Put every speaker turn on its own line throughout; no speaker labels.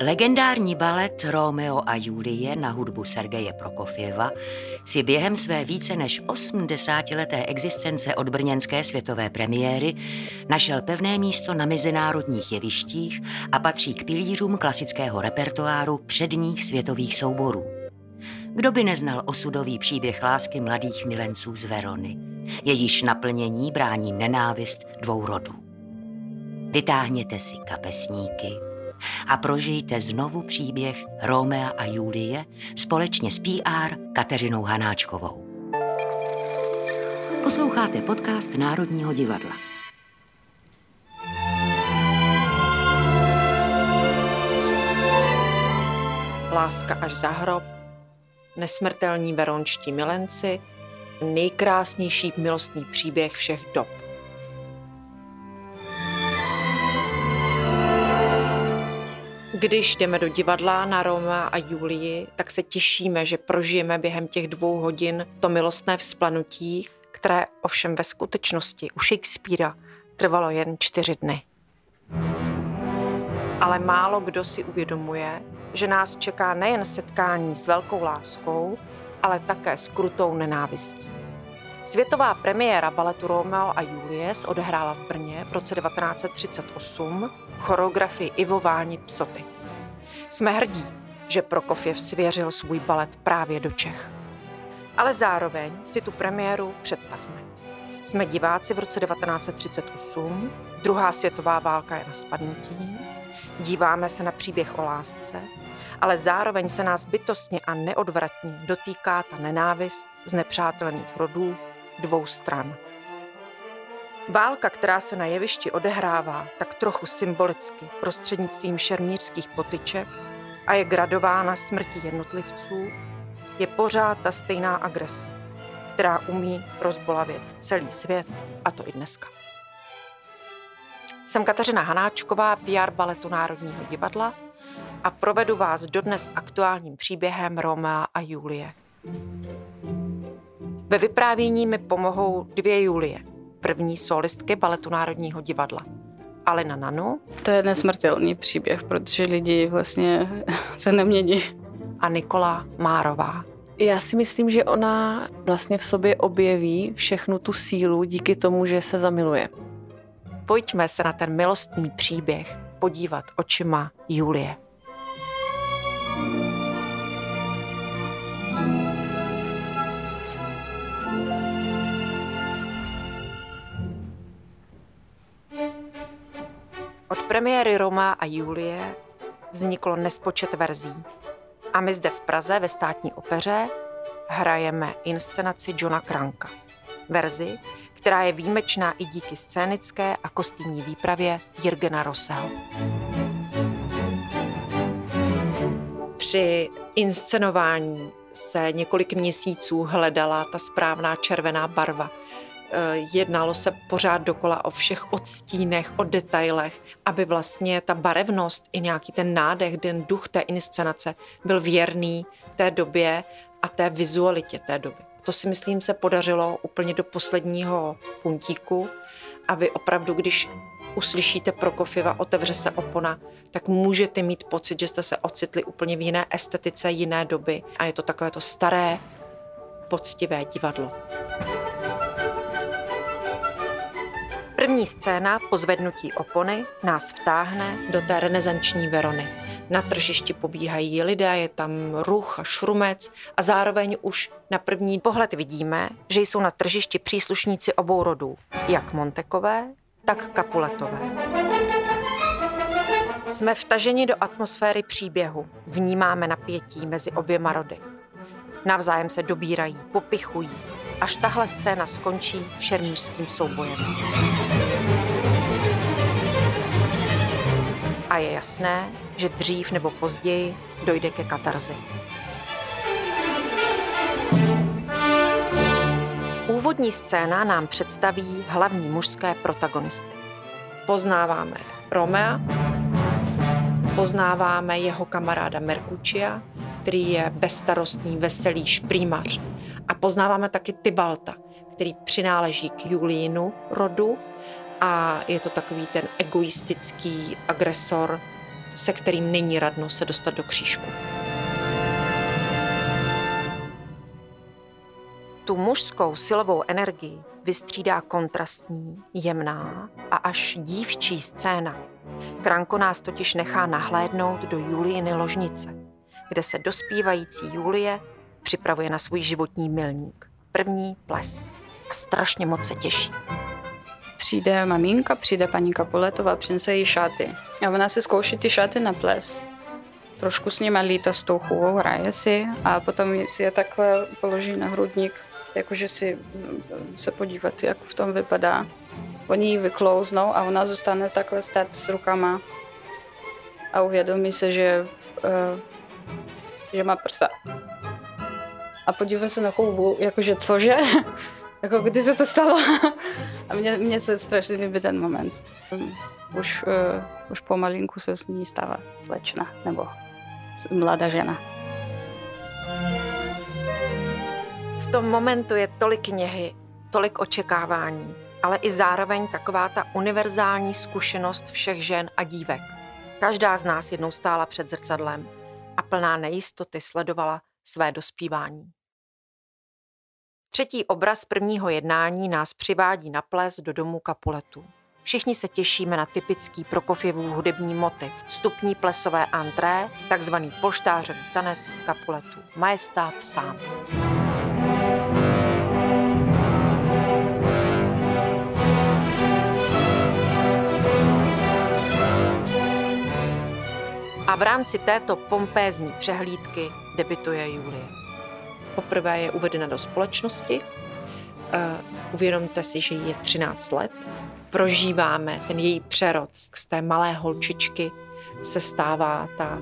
Legendární balet Romeo a Julie na hudbu Sergeje Prokofěva si během své více než 80-leté existence od brněnské světové premiéry našel pevné místo na mezinárodních jevištích a patří k pilířům klasického repertoáru předních světových souborů. Kdo by neznal osudový příběh lásky mladých milenců z Verony, jejíž naplnění brání nenávist dvou rodů. Vytáhněte si kapesníky, a prožijte znovu příběh Romea a Julie společně s PR Kateřinou Hanáčkovou. Posloucháte podcast Národního divadla.
Láska až za hrob, nesmrtelní verončtí milenci, nejkrásnější milostný příběh všech dob. Když jdeme do divadla na Roma a Julii, tak se těšíme, že prožijeme během těch dvou hodin to milostné vzplanutí, které ovšem ve skutečnosti u Shakespearea trvalo jen čtyři dny. Ale málo kdo si uvědomuje, že nás čeká nejen setkání s velkou láskou, ale také s krutou nenávistí. Světová premiéra baletu Romeo a Julie se odehrála v Brně v roce 1938 v choreografii Ivo Váni Psoty. Jsme hrdí, že Prokofiev svěřil svůj balet právě do Čech. Ale zároveň si tu premiéru představme. Jsme diváci v roce 1938, druhá světová válka je na spadnutí, díváme se na příběh o lásce, ale zároveň se nás bytostně a neodvratně dotýká ta nenávist z nepřátelných rodů dvou stran. Válka, která se na jevišti odehrává tak trochu symbolicky prostřednictvím šermířských potyček a je gradována smrtí jednotlivců, je pořád ta stejná agrese, která umí rozbolavět celý svět, a to i dneska. Jsem Kateřina Hanáčková, PR baletu Národního divadla a provedu vás dodnes aktuálním příběhem Romea a Julie. Ve vyprávění mi pomohou dvě Julie, první solistky baletu Národního divadla. Alena Nanu.
To je nesmrtelný příběh, protože lidi vlastně se nemění.
A Nikola Márová.
Já si myslím, že ona vlastně v sobě objeví všechnu tu sílu díky tomu, že se zamiluje.
Pojďme se na ten milostný příběh podívat očima Julie. Premiéry Roma a Julie vzniklo nespočet verzí. A my zde v Praze ve státní opeře hrajeme inscenaci Johna Kranka. Verzi, která je výjimečná i díky scénické a kostýmní výpravě Jirgena Roseho. Při inscenování se několik měsíců hledala ta správná červená barva – jednalo se pořád dokola o všech odstínech, o detailech, aby vlastně ta barevnost i nějaký ten nádech, ten duch té inscenace byl věrný té době a té vizualitě té doby. To si myslím se podařilo úplně do posledního puntíku a vy opravdu, když uslyšíte Prokofieva, otevře se opona, tak můžete mít pocit, že jste se ocitli úplně v jiné estetice, jiné doby a je to takové to staré, poctivé divadlo. První scéna po zvednutí opony nás vtáhne do té renesanční Verony. Na tržišti pobíhají lidé, je tam ruch a šrumec a zároveň už na první pohled vidíme, že jsou na tržišti příslušníci obou rodů, jak Montekové, tak Kapuletové. Jsme vtaženi do atmosféry příběhu, vnímáme napětí mezi oběma rody. Navzájem se dobírají, popichují, až tahle scéna skončí šermířským soubojem. A je jasné, že dřív nebo později dojde ke katarzi. Úvodní scéna nám představí hlavní mužské protagonisty. Poznáváme Romea, poznáváme jeho kamaráda Merkučia, který je bezstarostný, veselý šprýmař. A poznáváme taky Tybalta, který přináleží k Julínu rodu a je to takový ten egoistický agresor, se kterým není radno se dostat do křížku. Tu mužskou silovou energii vystřídá kontrastní, jemná a až dívčí scéna. Kranko nás totiž nechá nahlédnout do Julijiny ložnice, kde se dospívající Julie připravuje na svůj životní milník. První ples. A strašně moc se těší.
Přijde maminka, přijde paní Kapuletová, přinese jí šaty. A ona si zkouší ty šaty na ples. Trošku s nimi lítá s tou chůvou, hraje si a potom si je takhle položí na hrudník jakože si mm, se podívat, jak v tom vypadá. Oni ji vyklouznou a ona zůstane takhle stát s rukama a uvědomí se, že, uh, že má prsa. A podívá se na koubu, jakože cože? jako kdy se to stalo? a mně, mně se strašně líbí ten moment. Už, uh, už pomalinku se s ní stává slečna nebo mladá žena.
tom momentu je tolik něhy, tolik očekávání, ale i zároveň taková ta univerzální zkušenost všech žen a dívek. Každá z nás jednou stála před zrcadlem a plná nejistoty sledovala své dospívání. Třetí obraz prvního jednání nás přivádí na ples do domu Kapuletu. Všichni se těšíme na typický Prokofjevův hudební motiv, vstupní plesové antré, takzvaný polštářový tanec Kapuletu, majestát sám. A v rámci této pompézní přehlídky debituje Julie. Poprvé je uvedena do společnosti, uh, uvědomte si, že jí je 13 let, prožíváme ten její přerod z té malé holčičky, se stává ta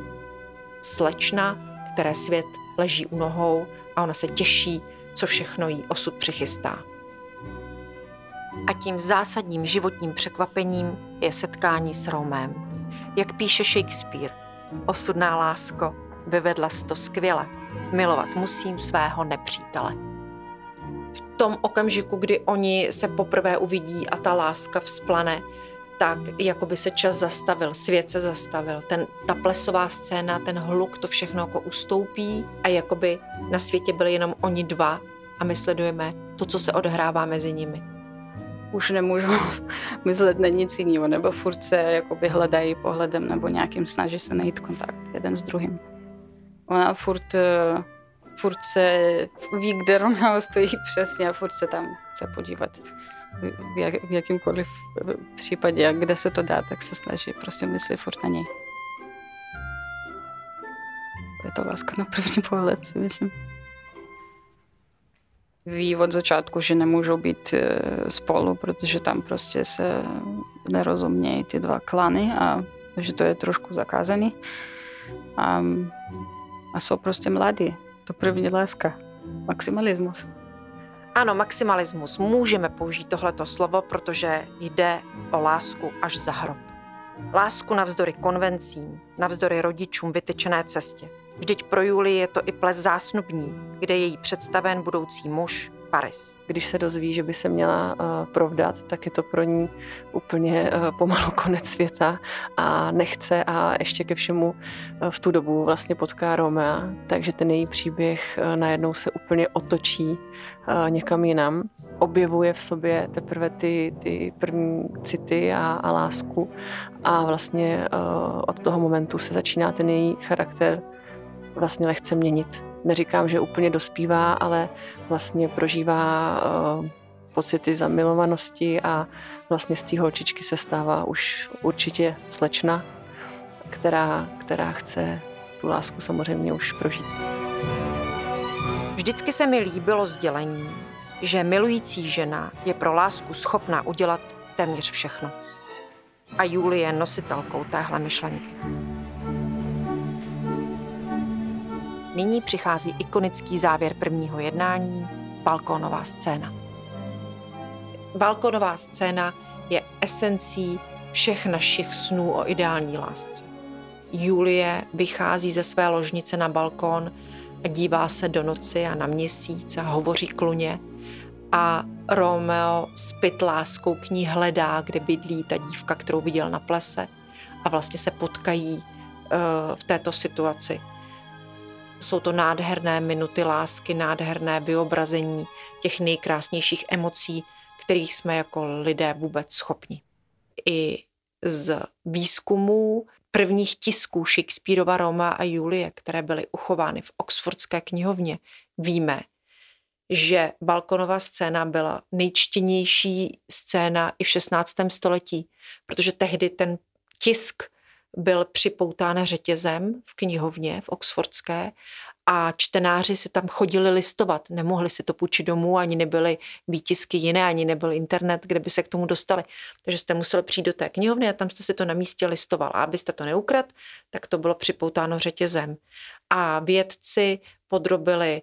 slečna, které svět leží u nohou a ona se těší, co všechno jí osud přichystá. A tím zásadním životním překvapením je setkání s Romem. Jak píše Shakespeare, Osudná lásko, vyvedla jsi to skvěle. Milovat musím svého nepřítele. V tom okamžiku, kdy oni se poprvé uvidí a ta láska vzplane, tak jako by se čas zastavil, svět se zastavil. Ten, ta plesová scéna, ten hluk, to všechno jako ustoupí a jako by na světě byli jenom oni dva a my sledujeme to, co se odhrává mezi nimi
už nemůžu myslet na nic jiného, nebo furt se jakoby hledají pohledem nebo nějakým snaží se najít kontakt jeden s druhým. Ona furt, eh, furt se ví, kde Romeo stojí přesně a furt se tam chce podívat v, jak, v jakýmkoliv případě, a kde se to dá, tak se snaží prostě myslet furt na něj. Je to láska na první pohled, si myslím ví od začátku, že nemůžou být e, spolu, protože tam prostě se nerozumějí ty dva klany a že to je trošku zakázaný. A, a jsou prostě mladí. To první láska. Maximalismus.
Ano, maximalismus. Můžeme použít tohleto slovo, protože jde o lásku až za hrob. Lásku navzdory konvencím, navzdory rodičům vytyčené cestě. Vždyť pro Julii je to i ples zásnubní, kde je jí představen budoucí muž Paris.
Když se dozví, že by se měla uh, provdat, tak je to pro ní úplně uh, pomalu konec světa a nechce a ještě ke všemu uh, v tu dobu vlastně potká Romea, takže ten její příběh uh, najednou se úplně otočí uh, někam jinam. Objevuje v sobě teprve ty, ty první city a, a lásku a vlastně uh, od toho momentu se začíná ten její charakter vlastně lehce měnit. Neříkám, že úplně dospívá, ale vlastně prožívá uh, pocity zamilovanosti a vlastně z té holčičky se stává už určitě slečna, která, která chce tu lásku samozřejmě už prožít.
Vždycky se mi líbilo sdělení, že milující žena je pro lásku schopná udělat téměř všechno. A Julie je nositelkou téhle myšlenky. Nyní přichází ikonický závěr prvního jednání, balkónová scéna. Balkónová scéna je esencí všech našich snů o ideální lásce. Julie vychází ze své ložnice na balkón a dívá se do noci a na měsíc a hovoří kluně a Romeo spit láskou k ní hledá, kde bydlí ta dívka, kterou viděl na plese a vlastně se potkají v této situaci. Jsou to nádherné minuty lásky, nádherné vyobrazení těch nejkrásnějších emocí, kterých jsme jako lidé vůbec schopni. I z výzkumů prvních tisků Shakespeareova Roma a Julie, které byly uchovány v Oxfordské knihovně, víme, že balkonová scéna byla nejčtěnější scéna i v 16. století, protože tehdy ten tisk byl připoután řetězem v knihovně v Oxfordské a čtenáři si tam chodili listovat. Nemohli si to půjčit domů, ani nebyly výtisky jiné, ani nebyl internet, kde by se k tomu dostali. Takže jste museli přijít do té knihovny a tam jste si to na místě listoval. A abyste to neukrad, tak to bylo připoutáno řetězem. A vědci podrobili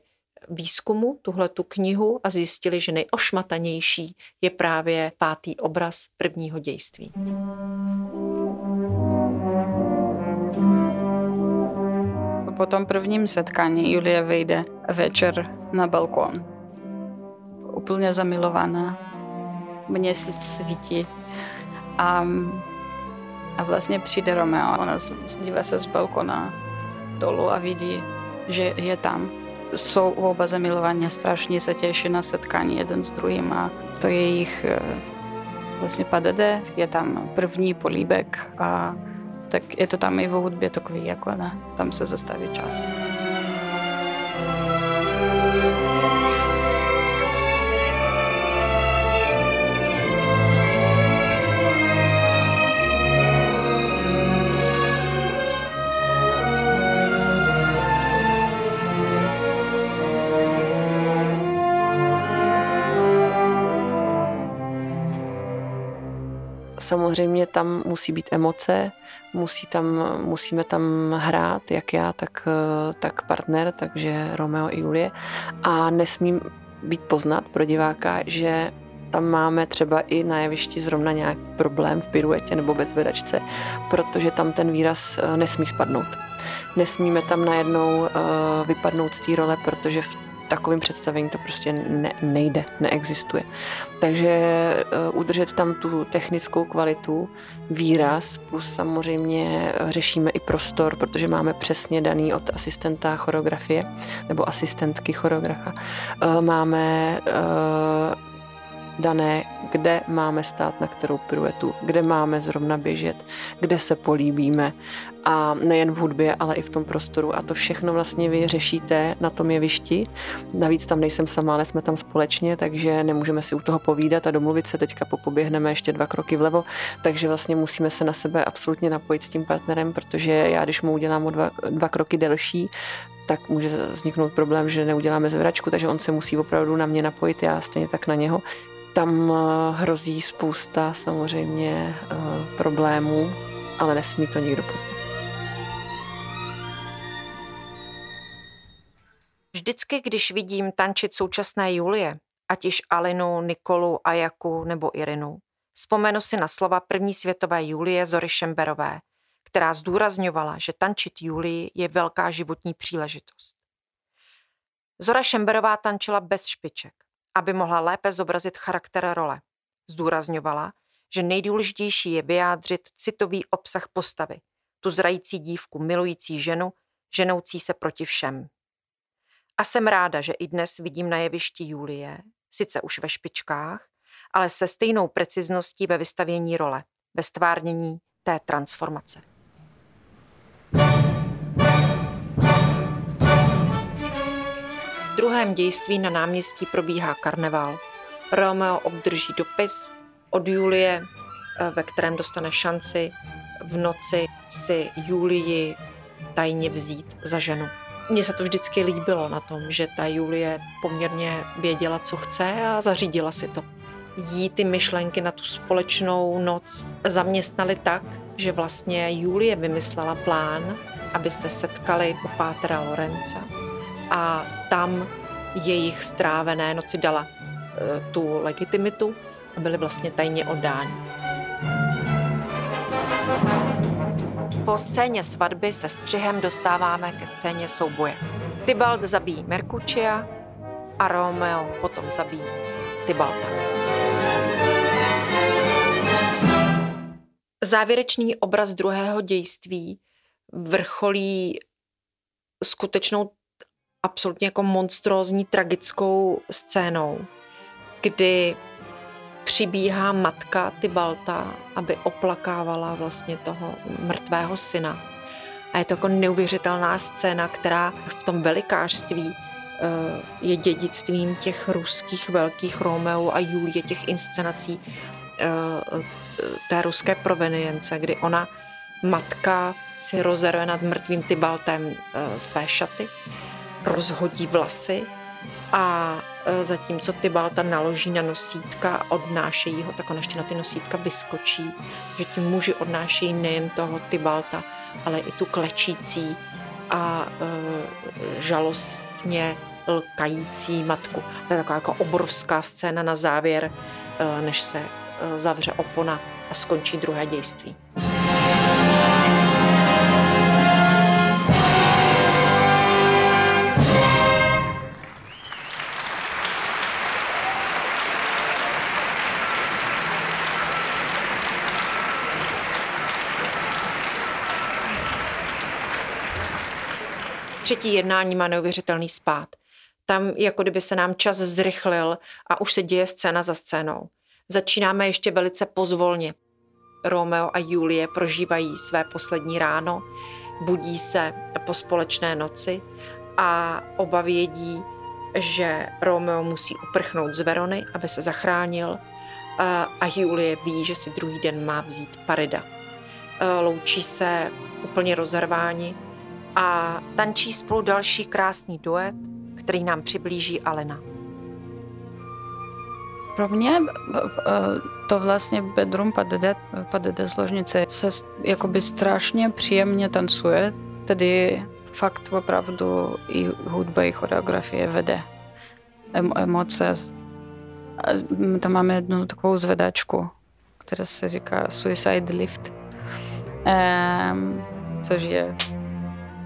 výzkumu tuhle tu knihu a zjistili, že nejošmatanější je právě pátý obraz prvního dějství.
Po tom prvním setkání Julie vyjde večer na balkon. Úplně zamilovaná. Měsíc svítí. A, a vlastně přijde Romeo. Ona dívá se z balkona dolů a vidí, že je tam. Jsou oba zamilovaní, strašně se těší na setkání jeden s druhým a to je jejich eh, vlastně padede. Je tam první políbek a tak je to tam i v hudbě takový, jako ne, tam se zastaví čas.
Samozřejmě tam musí být emoce, musí tam, musíme tam hrát, jak já, tak, tak partner, takže Romeo i Julie. A nesmím být poznat pro diváka, že tam máme třeba i na jevišti zrovna nějaký problém v piruetě nebo ve zvedačce, protože tam ten výraz eh, nesmí spadnout. Nesmíme tam najednou uh, vypadnout z té role, protože v takovým představení to prostě ne, nejde, neexistuje. Takže uh, udržet tam tu technickou kvalitu, výraz, plus samozřejmě eh, řešíme i prostor, protože máme přesně daný od asistenta choreografie nebo asistentky choreografa. Uh, máme dané, kde máme stát na kterou piruetu, kde máme zrovna běžet, kde se políbíme a nejen v hudbě, ale i v tom prostoru a to všechno vlastně vy řešíte na tom jevišti. Navíc tam nejsem sama, ale jsme tam společně, takže nemůžeme si u toho povídat a domluvit se teďka popoběhneme ještě dva kroky vlevo, takže vlastně musíme se na sebe absolutně napojit s tím partnerem, protože já, když mu udělám o dva, dva kroky delší, tak může vzniknout problém, že neuděláme zvračku, takže on se musí opravdu na mě napojit, já stejně tak na něho. Tam eh, hrozí spousta samozřejmě eh, problémů, ale nesmí to nikdo poznat.
Vždycky, když vidím tančit současné Julie, ať již Alinu, Nikolu, Ajaku nebo Irinu, vzpomenu si na slova první světové Julie Zory Šemberové, která zdůrazňovala, že tančit Julii je velká životní příležitost. Zora Šemberová tančila bez špiček aby mohla lépe zobrazit charakter role. Zdůrazňovala, že nejdůležitější je vyjádřit citový obsah postavy, tu zrající dívku milující ženu, ženoucí se proti všem. A jsem ráda, že i dnes vidím na jevišti Julie, sice už ve špičkách, ale se stejnou precizností ve vystavění role, ve stvárnění té transformace. druhém dějství na náměstí probíhá karneval. Romeo obdrží dopis od Julie, eh, ve kterém dostane šanci v noci si Julii tajně vzít za ženu. Mně se to vždycky líbilo na tom, že ta Julie poměrně věděla, co chce a zařídila si to. Jí ty myšlenky na tu společnou noc zaměstnaly tak, že vlastně Julie vymyslela plán, aby se setkali u Pátra Lorenza a tam jejich strávené noci dala e, tu legitimitu a byly vlastně tajně oddáni. Po scéně svatby se střihem dostáváme ke scéně souboje. Tybalt zabíjí Merkučia a Romeo potom zabíjí Tybalta. Závěrečný obraz druhého dějství vrcholí skutečnou absolutně jako monstrózní tragickou scénou, kdy přibíhá matka Tybalta, aby oplakávala vlastně toho mrtvého syna. A je to jako neuvěřitelná scéna, která v tom velikářství eh, je dědictvím těch ruských velkých Romeo a Julie, těch inscenací eh, té ruské provenience, kdy ona, matka, si rozerve nad mrtvým Tybaltem eh, své šaty, rozhodí vlasy a e, zatímco Tybalta naloží na nosítka a odnášejí ho, tak on ještě na ty nosítka vyskočí, že ti muži odnášejí nejen toho Tybalta, ale i tu klečící a e, žalostně lkající matku. To je taková jako obrovská scéna na závěr, e, než se e, zavře opona a skončí druhé dějství. Třetí jednání má neuvěřitelný spát. Tam jako kdyby se nám čas zrychlil a už se děje scéna za scénou. Začínáme ještě velice pozvolně. Romeo a Julie prožívají své poslední ráno, budí se po společné noci a oba vědí, že Romeo musí uprchnout z Verony, aby se zachránil a Julie ví, že si druhý den má vzít Parida. Loučí se úplně rozerváni a tančí spolu další krásný duet, který nám přiblíží Alena.
Pro mě eh, to vlastně bedroom PDD, PDD zložnice se jakoby strašně příjemně tancuje, tedy fakt opravdu i hudba, i choreografie vede emoce. Tam máme jednu takovou zvedačku, která se říká Suicide Lift, um, což je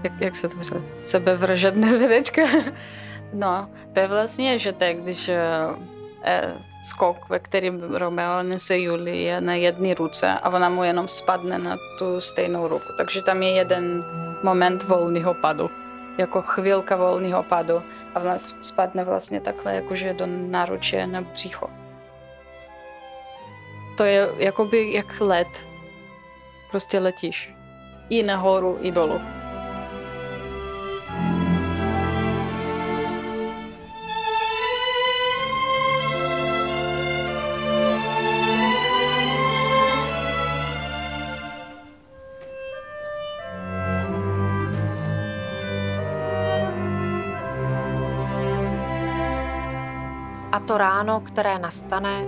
jak, jak se to říká, sebevražedné zvědečka. no, to je vlastně, že tak, když eh, skok, ve kterým Romeo nese Julie na jedné ruce a ona mu jenom spadne na tu stejnou ruku. Takže tam je jeden moment volného padu. Jako chvilka volného padu a ona spadne vlastně takhle, jakože do náruče na břicho. To je jakoby jak let. Prostě letíš. I nahoru, i dolů.
To ráno, které nastane,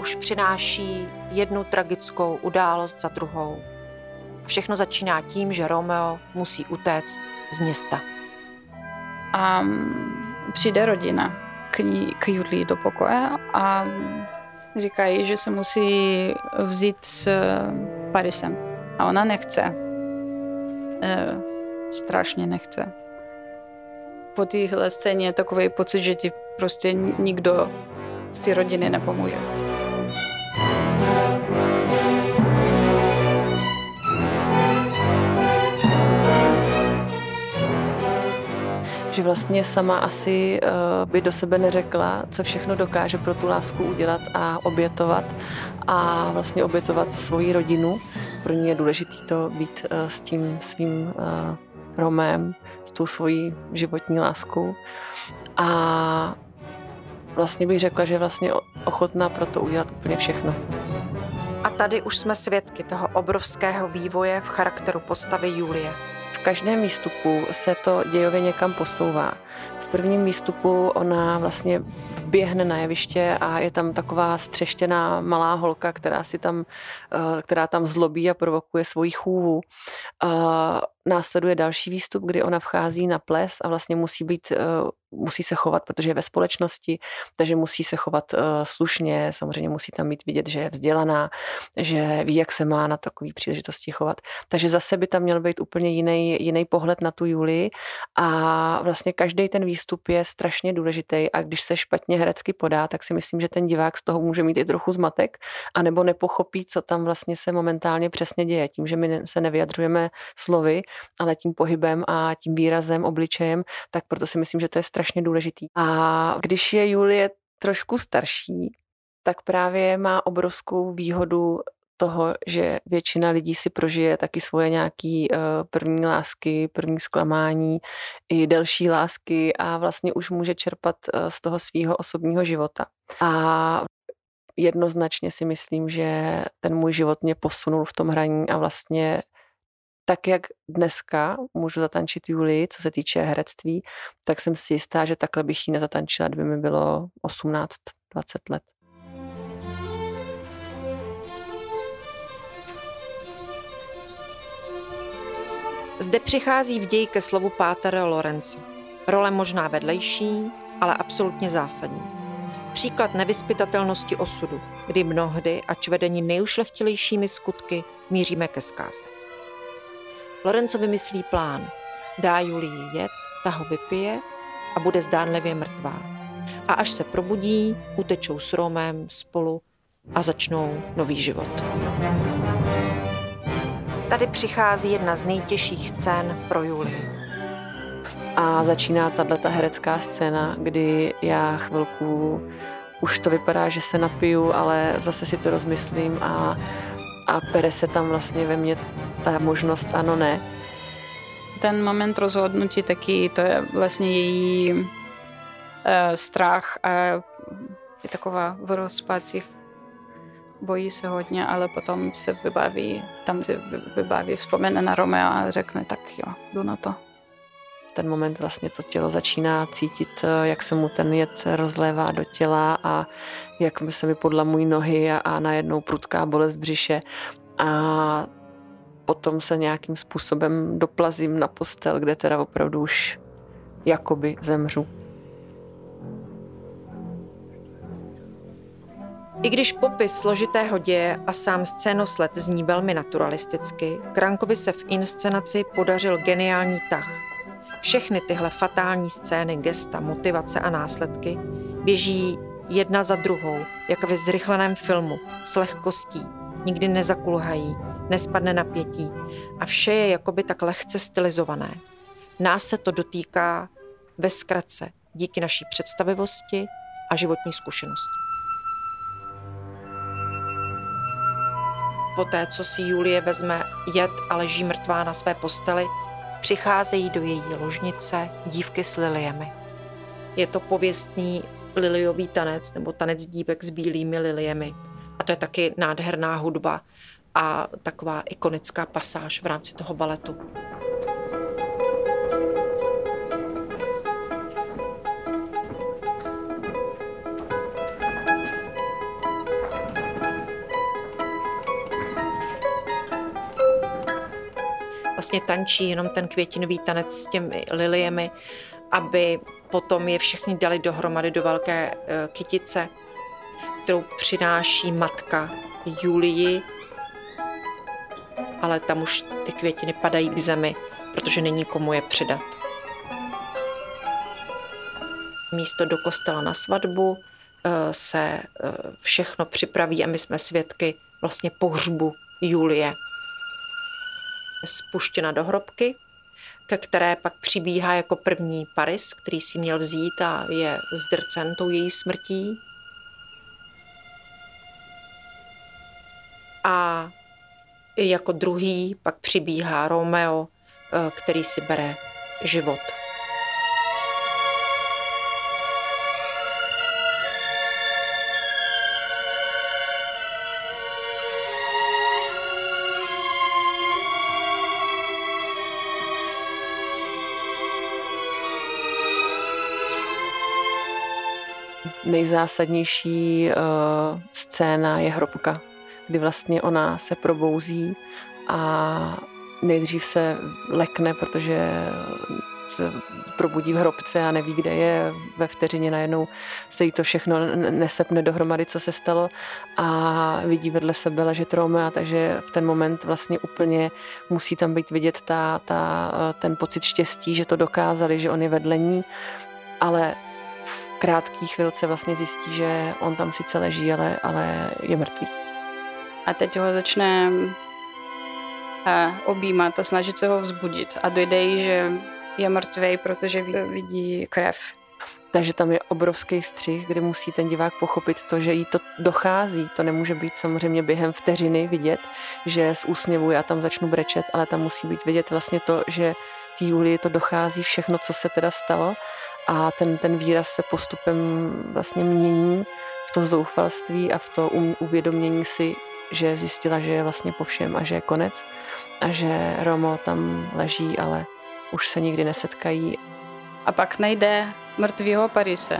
už přináší jednu tragickou událost za druhou. Všechno začíná tím, že Romeo musí utéct z města.
A přijde rodina k, ní, k Julii do pokoje a říkají, že se musí vzít s Parisem. A ona nechce. E, strašně nechce. Po téhle scéně je takový pocit, že ti prostě nikdo z té rodiny nepomůže.
že vlastně sama asi uh, by do sebe neřekla, co všechno dokáže pro tu lásku udělat a obětovat a vlastně obětovat svoji rodinu. Pro ní je důležité to být uh, s tím svým uh, Romem, s tou svojí životní láskou. A vlastně bych řekla, že vlastně ochotná pro to udělat úplně všechno.
A tady už jsme svědky toho obrovského vývoje v charakteru postavy Julie.
V každém výstupu se to dějově někam posouvá. V prvním výstupu ona vlastně vběhne na jeviště a je tam taková střeštěná malá holka, která, si tam, eh, která tam zlobí a provokuje svoji chůvu. Eh, následuje další výstup, kdy ona vchází na ples a vlastně musí být eh, musí se chovat, protože je ve společnosti, takže musí se chovat uh, slušně, samozřejmě musí tam mít vidět, že je vzdělaná, že ví, jak se má na takové příležitosti chovat. Takže zase by tam měl být úplně jiný, jiný pohled na tu Julii a vlastně každý ten výstup je strašně důležitý a když se špatně herecky podá, tak si myslím, že ten divák z toho může mít i trochu zmatek, anebo nepochopí, co tam vlastně se momentálně přesně děje. Tím, že my se nevyjadřujeme slovy, ale tím pohybem a tím výrazem, obličejem, tak proto si myslím, že to je strašně důležitý. A když je Julie trošku starší, tak právě má obrovskou výhodu toho, že většina lidí si prožije taky svoje nějaký uh, první lásky, první zklamání, i delší lásky a vlastně už může čerpat uh, z toho svého osobního života. A jednoznačně si myslím, že ten můj život mě posunul v tom hraní a vlastně tak, jak dneska můžu zatančit Julii, co se týče herectví, tak jsem si jistá, že takhle bych ji nezatančila, kdyby mi bylo 18-20 let.
Zde přichází v ději ke slovu Pátera Lorenzo. Role možná vedlejší, ale absolutně zásadní. Příklad nevyspytatelnosti osudu, kdy mnohdy, ač vedení nejušlechtilejšími skutky, míříme ke zkáze. Lorenzo vymyslí plán. Dá Julii jet, ta ho vypije a bude zdánlivě mrtvá. A až se probudí, utečou s Romem spolu a začnou nový život. Tady přichází jedna z nejtěžších scén pro Julii.
A začíná tato herecká scéna, kdy já chvilku už to vypadá, že se napiju, ale zase si to rozmyslím a, a pere se tam vlastně ve mně ta možnost ano, ne.
Ten moment rozhodnutí taky, to je vlastně její uh, strach a je taková v rozpacích bojí se hodně, ale potom se vybaví, tam se vybaví, vzpomene na Romeo a řekne, tak jo, jdu na to.
V ten moment vlastně to tělo začíná cítit, jak se mu ten jed rozlévá do těla a jak se mi podlamují nohy a, a najednou prudká bolest břiše. A potom se nějakým způsobem doplazím na postel, kde teda opravdu už jakoby zemřu.
I když popis složitého děje a sám scénoslet zní velmi naturalisticky, Krankovi se v inscenaci podařil geniální tah. Všechny tyhle fatální scény, gesta, motivace a následky běží jedna za druhou, jako ve zrychleném filmu, s lehkostí, nikdy nezakulhají, nespadne napětí a vše je jakoby tak lehce stylizované. Nás se to dotýká ve zkratce díky naší představivosti a životní zkušenosti. poté, co si Julie vezme jed a leží mrtvá na své posteli, přicházejí do její ložnice dívky s liliemi. Je to pověstný liliový tanec nebo tanec dívek s bílými liliemi. A to je taky nádherná hudba a taková ikonická pasáž v rámci toho baletu. vlastně tančí jenom ten květinový tanec s těmi liliemi, aby potom je všechny dali dohromady do velké eh, kytice, kterou přináší matka Julii, ale tam už ty květiny padají k zemi, protože není komu je přidat. Místo do kostela na svatbu eh, se eh, všechno připraví a my jsme svědky vlastně pohřbu Julie spuštěna do hrobky, ke které pak přibíhá jako první Paris, který si měl vzít a je zdrcen tou její smrtí. Jako druhý pak přibíhá Romeo, eh, který si bere život.
nejzásadnější uh, scéna je hrobka, kdy vlastně ona se probouzí a nejdřív se lekne, protože se probudí v hrobce a neví, kde je. Ve vteřině najednou se jí to všechno nesepne dohromady, co se stalo a vidí vedle sebe ležet Romea, takže v ten moment vlastně úplně musí tam být vidět ta, ta, ten pocit štěstí, že to dokázali, že on je vedle ní, ale krátký chvilce vlastně zjistí, že on tam sice leží, ale, ale je mrtvý.
A teď ho začne a objímat a snažit se ho vzbudit. A dojde jí, že je mrtvý, protože vidí krev.
Takže tam je obrovský střih, kde musí ten divák pochopit to, že jí to dochází. To nemůže být samozřejmě během vteřiny vidět, že z úsměvu já tam začnu brečet, ale tam musí být vidět vlastně to, že té Julii to dochází všechno, co se teda stalo a ten, ten výraz se postupem vlastně mění v to zoufalství a v to um, uvědomění si, že zjistila, že je vlastně po všem a že je konec a že Romo tam leží, ale už se nikdy nesetkají.
A pak najde mrtvého Parise,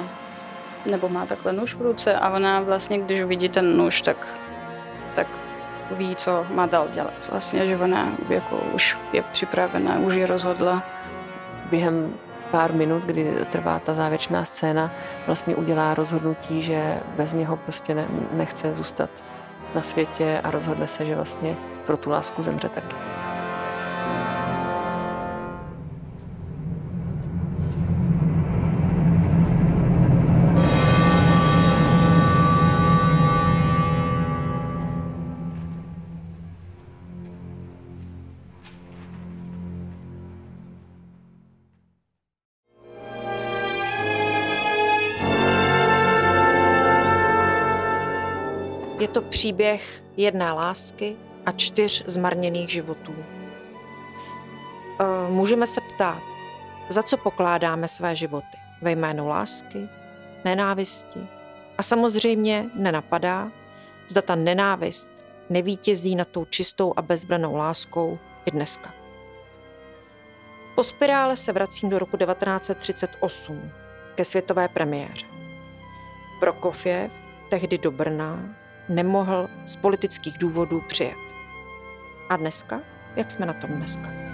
nebo má takhle nůž v ruce a ona vlastně, když uvidí ten nůž, tak, tak ví, co má dál dělat. Vlastně, že ona jako už je připravená, už je rozhodla.
Během pár minut, kdy trvá ta závěrečná scéna, vlastně udělá rozhodnutí, že bez něho prostě ne, nechce zůstat na světě a rozhodne se, že vlastně pro tu lásku zemře taky.
To příběh jedné lásky a čtyř zmarněných životů. E, můžeme se ptát, za co pokládáme své životy? Ve jménu lásky, nenávisti. A samozřejmě nenapadá, zda ta nenávist nevítězí nad tou čistou a bezbranou láskou i dneska. Po spirále se vracím do roku 1938 ke světové premiéře. Prokofiev, tehdy do Brna, nemohl z politických důvodů přijet. A dneska? Jak jsme na tom dneska?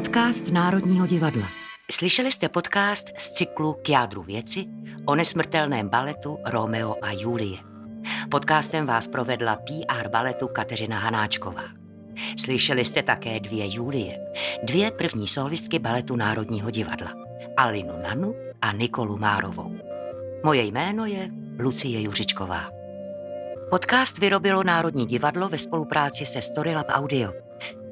Podcast Národního divadla. Slyšeli jste podcast z cyklu K jádru věci o nesmrtelném baletu Romeo a Julie. Podcastem vás provedla PR baletu Kateřina Hanáčková. Slyšeli jste také dvě Julie, dvě první solistky baletu Národního divadla. Alinu Nanu a Nikolu Márovou. Moje jméno je Lucie Juřičková. Podcast vyrobilo Národní divadlo ve spolupráci se Storylab Audio.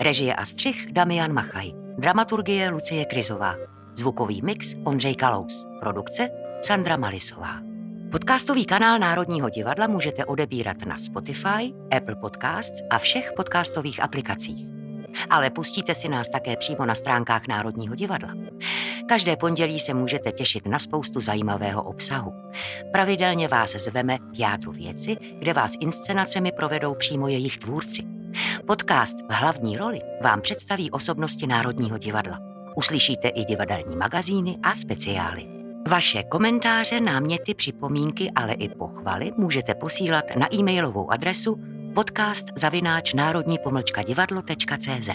Režie a střih Damian Machaj. Dramaturgie Lucie Krizová. Zvukový mix Ondřej Kalous. Produkce Sandra Malisová. Podcastový kanál Národního divadla můžete odebírat na Spotify, Apple Podcasts a všech podcastových aplikacích. Ale pustíte si nás také přímo na stránkách Národního divadla. Každé pondělí se můžete těšit na spoustu zajímavého obsahu. Pravidelně vás zveme k jádru věci, kde vás inscenacemi provedou přímo jejich tvůrci. Podcast v hlavní roli vám představí osobnosti Národního divadla. Uslyšíte i divadelní magazíny a speciály. Vaše komentáře, náměty, připomínky, ale i pochvaly můžete posílat na e-mailovou adresu podcast zavináč národní divadlo.cz.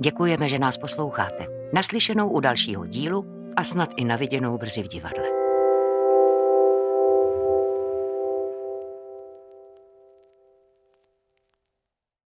Děkujeme, že nás posloucháte. Naslyšenou u dalšího dílu a snad i naviděnou brzy v divadle.